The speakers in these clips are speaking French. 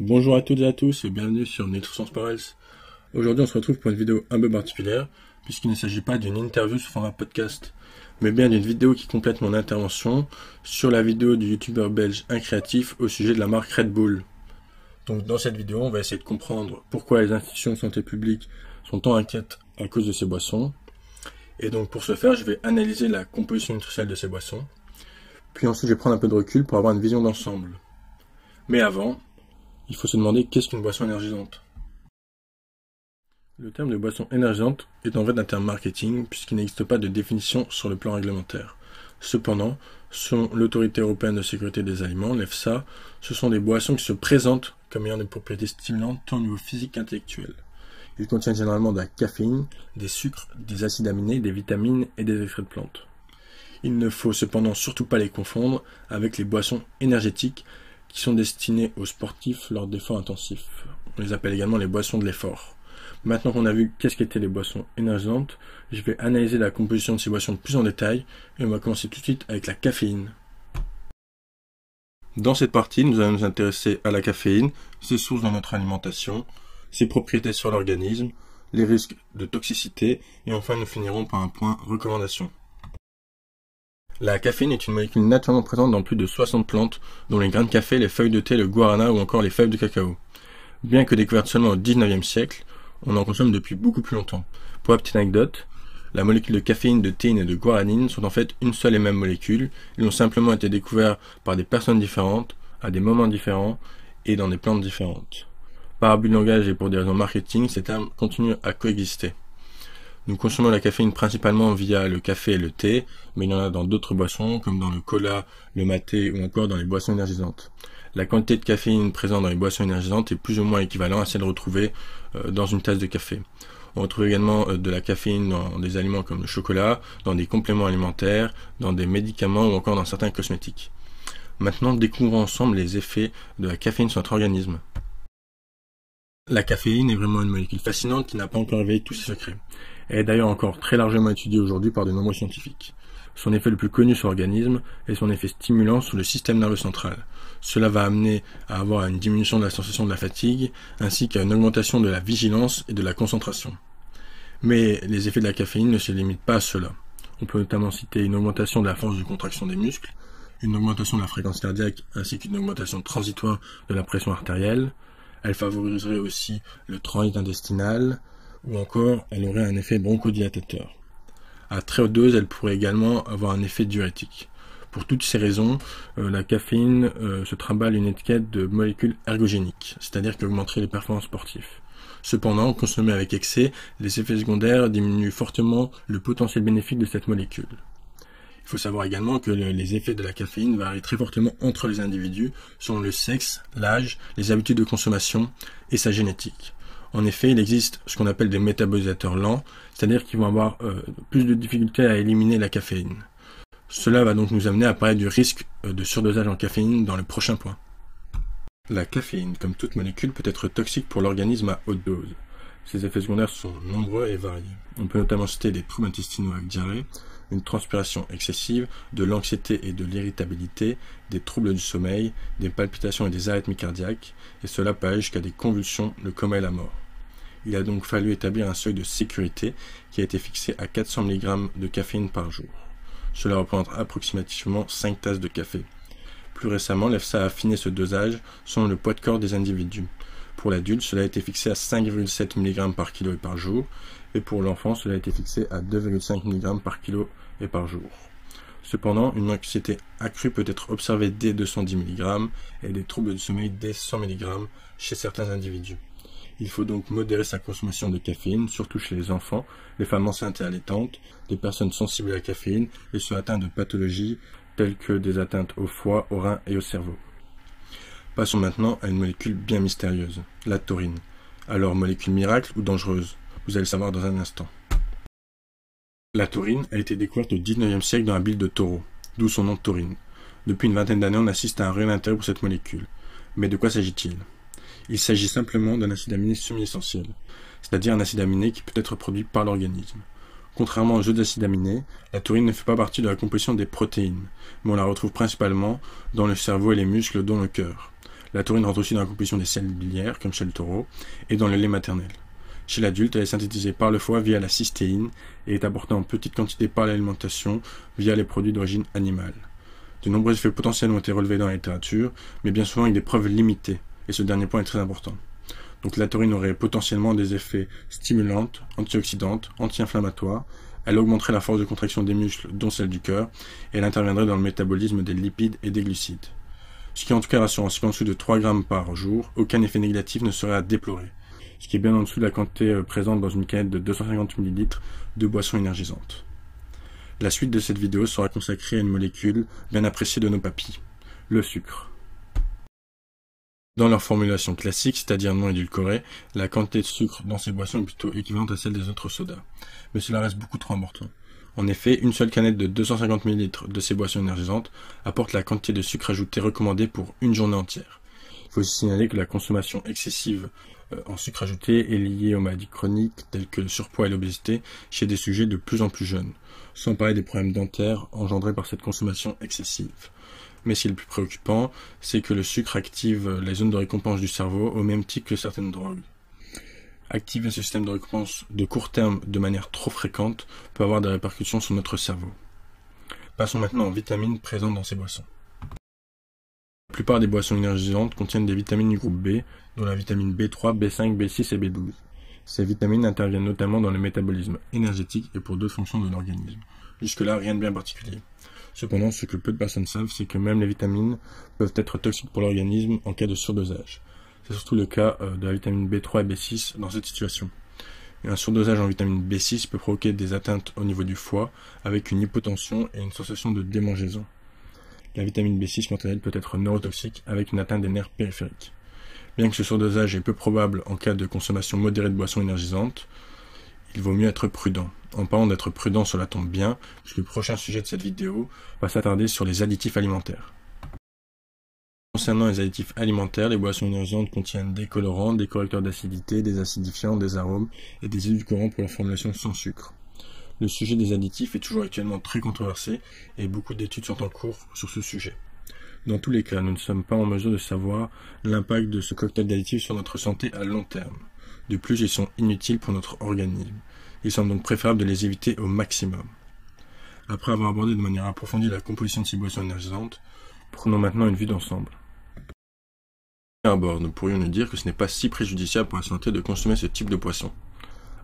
Bonjour à toutes et à tous et bienvenue sur Nutrition Parels. Aujourd'hui on se retrouve pour une vidéo un peu particulière puisqu'il ne s'agit pas d'une interview sous format podcast mais bien d'une vidéo qui complète mon intervention sur la vidéo du youtubeur belge Incréatif au sujet de la marque Red Bull. Donc dans cette vidéo on va essayer de comprendre pourquoi les institutions de santé publique sont tant inquiètes à cause de ces boissons. Et donc pour ce faire je vais analyser la composition nutritionnelle de ces boissons. Puis ensuite je vais prendre un peu de recul pour avoir une vision d'ensemble. Mais avant, il faut se demander qu'est-ce qu'une boisson énergisante. Le terme de boisson énergisante est en fait un terme marketing puisqu'il n'existe pas de définition sur le plan réglementaire. Cependant, selon l'autorité européenne de sécurité des aliments, l'EFSA, ce sont des boissons qui se présentent comme ayant des propriétés stimulantes tant au niveau physique qu'intellectuel. Ils contiennent généralement de la caféine, des sucres, des acides aminés, des vitamines et des extraits de plantes. Il ne faut cependant surtout pas les confondre avec les boissons énergétiques qui sont destinées aux sportifs lors d'efforts intensifs. On les appelle également les boissons de l'effort. Maintenant qu'on a vu qu'est-ce qu'étaient les boissons énergisantes, je vais analyser la composition de ces boissons plus en détail et on va commencer tout de suite avec la caféine. Dans cette partie, nous allons nous intéresser à la caféine, ses sources dans notre alimentation, ses propriétés sur l'organisme, les risques de toxicité et enfin nous finirons par un point recommandation. La caféine est une molécule naturellement présente dans plus de 60 plantes, dont les grains de café, les feuilles de thé, le guarana ou encore les feuilles de cacao. Bien que découverte seulement au 19e siècle, on en consomme depuis beaucoup plus longtemps. Pour la petite anecdote, la molécule de caféine, de théine et de guaranine sont en fait une seule et même molécule. Ils ont simplement été découverts par des personnes différentes, à des moments différents et dans des plantes différentes. Par abus de langage et pour des raisons marketing, ces termes continuent à coexister. Nous consommons la caféine principalement via le café et le thé, mais il y en a dans d'autres boissons, comme dans le cola, le maté ou encore dans les boissons énergisantes. La quantité de caféine présente dans les boissons énergisantes est plus ou moins équivalente à celle retrouvée euh, dans une tasse de café. On retrouve également euh, de la caféine dans des aliments comme le chocolat, dans des compléments alimentaires, dans des médicaments ou encore dans certains cosmétiques. Maintenant, découvrons ensemble les effets de la caféine sur notre organisme. La caféine est vraiment une molécule fascinante qui n'a pas encore révélé tous ses secrets. Est d'ailleurs encore très largement étudiée aujourd'hui par de nombreux scientifiques. Son effet le plus connu sur l'organisme est son effet stimulant sur le système nerveux central. Cela va amener à avoir une diminution de la sensation de la fatigue, ainsi qu'à une augmentation de la vigilance et de la concentration. Mais les effets de la caféine ne se limitent pas à cela. On peut notamment citer une augmentation de la force de contraction des muscles, une augmentation de la fréquence cardiaque ainsi qu'une augmentation transitoire de la pression artérielle, elle favoriserait aussi le transit intestinal ou encore elle aurait un effet bronchodilatateur. À très haute dose, elle pourrait également avoir un effet diurétique. Pour toutes ces raisons, euh, la caféine euh, se trimballe une étiquette de molécule ergogénique, c'est-à-dire qu'elle augmenterait les performances sportives. Cependant, consommée avec excès, les effets secondaires diminuent fortement le potentiel bénéfique de cette molécule. Il faut savoir également que les effets de la caféine varient très fortement entre les individus selon le sexe, l'âge, les habitudes de consommation et sa génétique. En effet, il existe ce qu'on appelle des métabolisateurs lents, c'est-à-dire qu'ils vont avoir euh, plus de difficultés à éliminer la caféine. Cela va donc nous amener à parler du risque euh, de surdosage en caféine dans le prochain point. La caféine, comme toute molécule, peut être toxique pour l'organisme à haute dose. Ses effets secondaires sont nombreux et variés. On peut notamment citer des troubles intestinaux avec diarrhée, une transpiration excessive, de l'anxiété et de l'irritabilité, des troubles du sommeil, des palpitations et des arythmies cardiaques, et cela peut aller jusqu'à des convulsions, le coma et la mort. Il a donc fallu établir un seuil de sécurité qui a été fixé à 400 mg de caféine par jour. Cela représente approximativement 5 tasses de café. Plus récemment, l'EFSA a affiné ce dosage selon le poids de corps des individus. Pour l'adulte, cela a été fixé à 5,7 mg par kilo et par jour, et pour l'enfant, cela a été fixé à 2,5 mg par kilo et par jour. Cependant, une anxiété accrue peut être observée dès 210 mg et des troubles du sommeil dès 100 mg chez certains individus. Il faut donc modérer sa consommation de caféine, surtout chez les enfants, les femmes enceintes et allaitantes, les personnes sensibles à la caféine et ceux atteints de pathologies telles que des atteintes au foie, au rein et au cerveau. Passons maintenant à une molécule bien mystérieuse, la taurine. Alors, molécule miracle ou dangereuse? Vous allez le savoir dans un instant. La taurine a été découverte au XIXe siècle dans la bile de taureau, d'où son nom de taurine. Depuis une vingtaine d'années, on assiste à un réel intérêt pour cette molécule. Mais de quoi s'agit-il? Il s'agit simplement d'un acide aminé semi-essentiel, c'est-à-dire un acide aminé qui peut être produit par l'organisme. Contrairement aux autres acides aminés, la taurine ne fait pas partie de la composition des protéines, mais on la retrouve principalement dans le cerveau et les muscles, dont le cœur. La taurine rentre aussi dans la composition des selles biliaires, comme chez le taureau, et dans le lait maternel. Chez l'adulte, elle est synthétisée par le foie via la cystéine et est apportée en petite quantité par l'alimentation via les produits d'origine animale. De nombreux effets potentiels ont été relevés dans la littérature, mais bien souvent avec des preuves limitées, et ce dernier point est très important. Donc la taurine aurait potentiellement des effets stimulantes, antioxydantes, anti-inflammatoires, elle augmenterait la force de contraction des muscles, dont celle du cœur, et elle interviendrait dans le métabolisme des lipides et des glucides. Ce qui est en tout cas rassurant, c'est qu'en dessous de 3 grammes par jour, aucun effet négatif ne serait à déplorer, ce qui est bien en dessous de la quantité euh, présente dans une canette de 250 ml de boissons énergisantes. La suite de cette vidéo sera consacrée à une molécule bien appréciée de nos papilles, le sucre. Dans leur formulation classique, c'est-à-dire non édulcorée, la quantité de sucre dans ces boissons est plutôt équivalente à celle des autres sodas. Mais cela reste beaucoup trop important. En effet, une seule canette de 250 ml de ces boissons énergisantes apporte la quantité de sucre ajouté recommandée pour une journée entière. Il faut aussi signaler que la consommation excessive euh, en sucre ajouté est liée aux maladies chroniques telles que le surpoids et l'obésité chez des sujets de plus en plus jeunes, sans parler des problèmes dentaires engendrés par cette consommation excessive mais ce qui est le plus préoccupant, c'est que le sucre active les zones de récompense du cerveau au même titre que certaines drogues. Activer ce système de récompense de court terme de manière trop fréquente peut avoir des répercussions sur notre cerveau. Passons maintenant aux vitamines présentes dans ces boissons. La plupart des boissons énergisantes contiennent des vitamines du groupe B, dont la vitamine B3, B5, B6 et B12. Ces vitamines interviennent notamment dans le métabolisme énergétique et pour d'autres fonctions de l'organisme. Jusque-là, rien de bien particulier. Cependant, ce que peu de personnes savent, c'est que même les vitamines peuvent être toxiques pour l'organisme en cas de surdosage. C'est surtout le cas euh, de la vitamine B3 et B6 dans cette situation. un surdosage en vitamine B6 peut provoquer des atteintes au niveau du foie avec une hypotension et une sensation de démangeaison. La vitamine B6, quant à peut être neurotoxique avec une atteinte des nerfs périphériques. Bien que ce surdosage est peu probable en cas de consommation modérée de boissons énergisantes, il vaut mieux être prudent. En parlant d'être prudent, cela tombe bien, puisque le prochain sujet de cette vidéo va s'attarder sur les additifs alimentaires. Concernant les additifs alimentaires, les boissons énergisantes contiennent des colorants, des correcteurs d'acidité, des acidifiants, des arômes et des édulcorants pour la formulation sans sucre. Le sujet des additifs est toujours actuellement très controversé et beaucoup d'études sont en cours sur ce sujet. Dans tous les cas, nous ne sommes pas en mesure de savoir l'impact de ce cocktail d'additifs sur notre santé à long terme. De plus, ils sont inutiles pour notre organisme. Il semble donc préférable de les éviter au maximum. Après avoir abordé de manière approfondie la composition de ces boissons énergisantes, prenons maintenant une vue d'ensemble. À bord, nous pourrions nous dire que ce n'est pas si préjudiciable pour la santé de consommer ce type de poisson.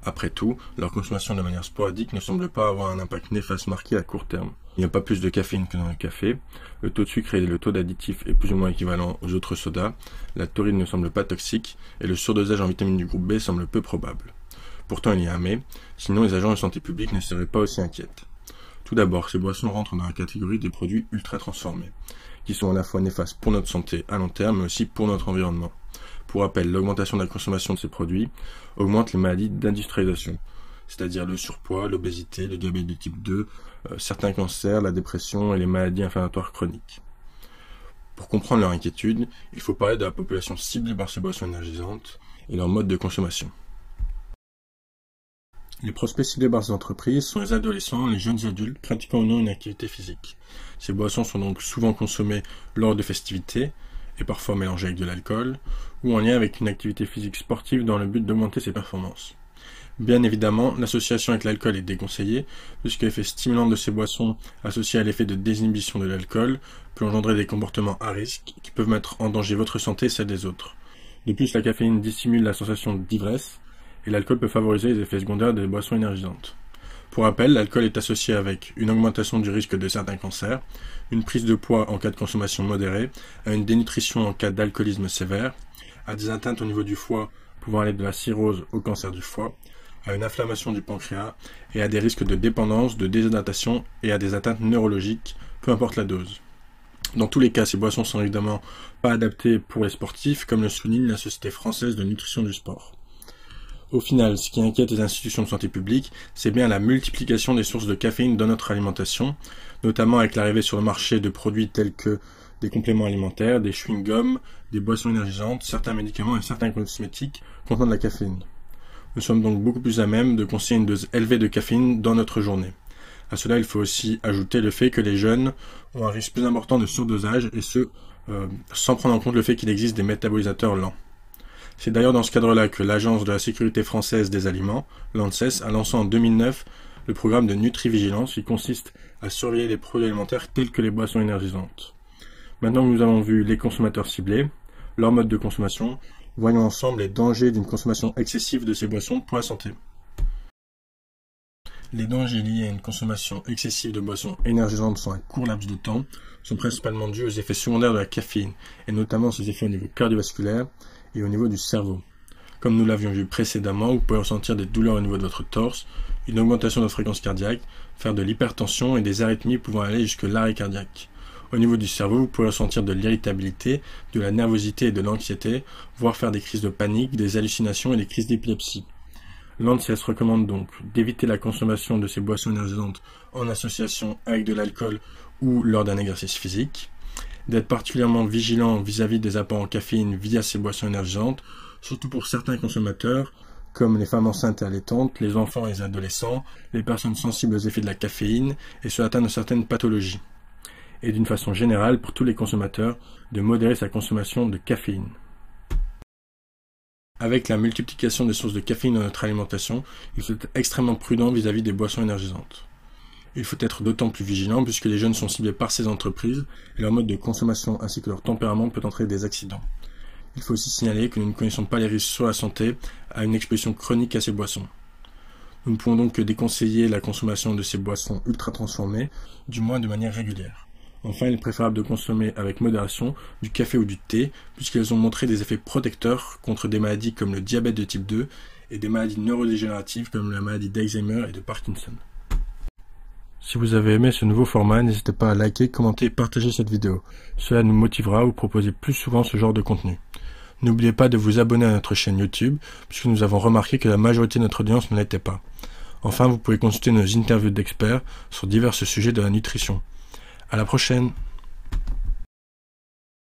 Après tout, leur consommation de manière sporadique ne semble pas avoir un impact néfaste marqué à court terme. Il n'y a pas plus de caféine que dans le café, le taux de sucre et le taux d'additif est plus ou moins équivalent aux autres sodas, la taurine ne semble pas toxique, et le surdosage en vitamine du groupe B semble peu probable. Pourtant il y a un mais, sinon les agents de santé publique ne seraient pas aussi inquiètes. Tout d'abord, ces boissons rentrent dans la catégorie des produits ultra transformés, qui sont à la fois néfastes pour notre santé à long terme, mais aussi pour notre environnement. Pour rappel, l'augmentation de la consommation de ces produits augmente les maladies d'industrialisation, c'est-à-dire le surpoids, l'obésité, le diabète de type 2, euh, certains cancers, la dépression et les maladies inflammatoires chroniques. Pour comprendre leur inquiétude, il faut parler de la population ciblée par ces boissons énergisantes et leur mode de consommation. Les prospects ciblés par ces entreprises sont les adolescents, les jeunes adultes pratiquant ou non une activité physique. Ces boissons sont donc souvent consommées lors de festivités, et parfois mélangé avec de l'alcool, ou en lien avec une activité physique sportive dans le but d'augmenter ses performances. Bien évidemment, l'association avec l'alcool est déconseillée, puisque l'effet stimulant de ces boissons associé à l'effet de désinhibition de l'alcool peut engendrer des comportements à risque qui peuvent mettre en danger votre santé et celle des autres. De plus, la caféine dissimule la sensation d'ivresse, et l'alcool peut favoriser les effets secondaires des boissons énergisantes. Pour rappel, l'alcool est associé avec une augmentation du risque de certains cancers, une prise de poids en cas de consommation modérée, à une dénutrition en cas d'alcoolisme sévère, à des atteintes au niveau du foie pouvant aller de la cirrhose au cancer du foie, à une inflammation du pancréas et à des risques de dépendance, de déshydratation et à des atteintes neurologiques, peu importe la dose. Dans tous les cas, ces boissons sont évidemment pas adaptées pour les sportifs, comme le souligne la Société française de nutrition du sport. Au final, ce qui inquiète les institutions de santé publique, c'est bien la multiplication des sources de caféine dans notre alimentation, notamment avec l'arrivée sur le marché de produits tels que des compléments alimentaires, des chewing-gums, des boissons énergisantes, certains médicaments et certains cosmétiques contenant de la caféine. Nous sommes donc beaucoup plus à même de conseiller une dose élevée de caféine dans notre journée. À cela, il faut aussi ajouter le fait que les jeunes ont un risque plus important de surdosage et ce, euh, sans prendre en compte le fait qu'il existe des métabolisateurs lents. C'est d'ailleurs dans ce cadre-là que l'Agence de la sécurité française des aliments, l'ANSES, a lancé en 2009 le programme de Nutri-Vigilance qui consiste à surveiller les produits alimentaires tels que les boissons énergisantes. Maintenant que nous avons vu les consommateurs ciblés, leur mode de consommation, voyons ensemble les dangers d'une consommation excessive de ces boissons pour la santé. Les dangers liés à une consommation excessive de boissons énergisantes sur un court laps de temps sont principalement dus aux effets secondaires de la caféine, et notamment ses effets au niveau cardiovasculaire et au niveau du cerveau. Comme nous l'avions vu précédemment, vous pouvez ressentir des douleurs au niveau de votre torse, une augmentation de votre fréquence cardiaque, faire de l'hypertension et des arythmies pouvant aller jusque l'arrêt cardiaque. Au niveau du cerveau, vous pouvez ressentir de l'irritabilité, de la nervosité et de l'anxiété, voire faire des crises de panique, des hallucinations et des crises d'épilepsie. L'ANSES recommande donc d'éviter la consommation de ces boissons énergisantes en association avec de l'alcool ou lors d'un exercice physique, d'être particulièrement vigilant vis-à-vis des apports en caféine via ces boissons énergisantes, surtout pour certains consommateurs, comme les femmes enceintes et allaitantes, les enfants et les adolescents, les personnes sensibles aux effets de la caféine et ceux atteints de certaines pathologies et d'une façon générale pour tous les consommateurs de modérer sa consommation de caféine. Avec la multiplication des sources de caféine dans notre alimentation, il faut être extrêmement prudent vis-à-vis des boissons énergisantes. Il faut être d'autant plus vigilant puisque les jeunes sont ciblés par ces entreprises et leur mode de consommation ainsi que leur tempérament peut entraîner des accidents. Il faut aussi signaler que nous ne connaissons pas les risques sur la santé à une exposition chronique à ces boissons. Nous ne pouvons donc que déconseiller la consommation de ces boissons ultra transformées, du moins de manière régulière. Enfin, il est préférable de consommer avec modération du café ou du thé, puisqu'elles ont montré des effets protecteurs contre des maladies comme le diabète de type 2 et des maladies neurodégénératives comme la maladie d'Alzheimer et de Parkinson. Si vous avez aimé ce nouveau format, n'hésitez pas à liker, commenter et partager cette vidéo. Cela nous motivera à vous proposer plus souvent ce genre de contenu. N'oubliez pas de vous abonner à notre chaîne YouTube, puisque nous avons remarqué que la majorité de notre audience ne l'était pas. Enfin, vous pouvez consulter nos interviews d'experts sur divers sujets de la nutrition. À la prochaine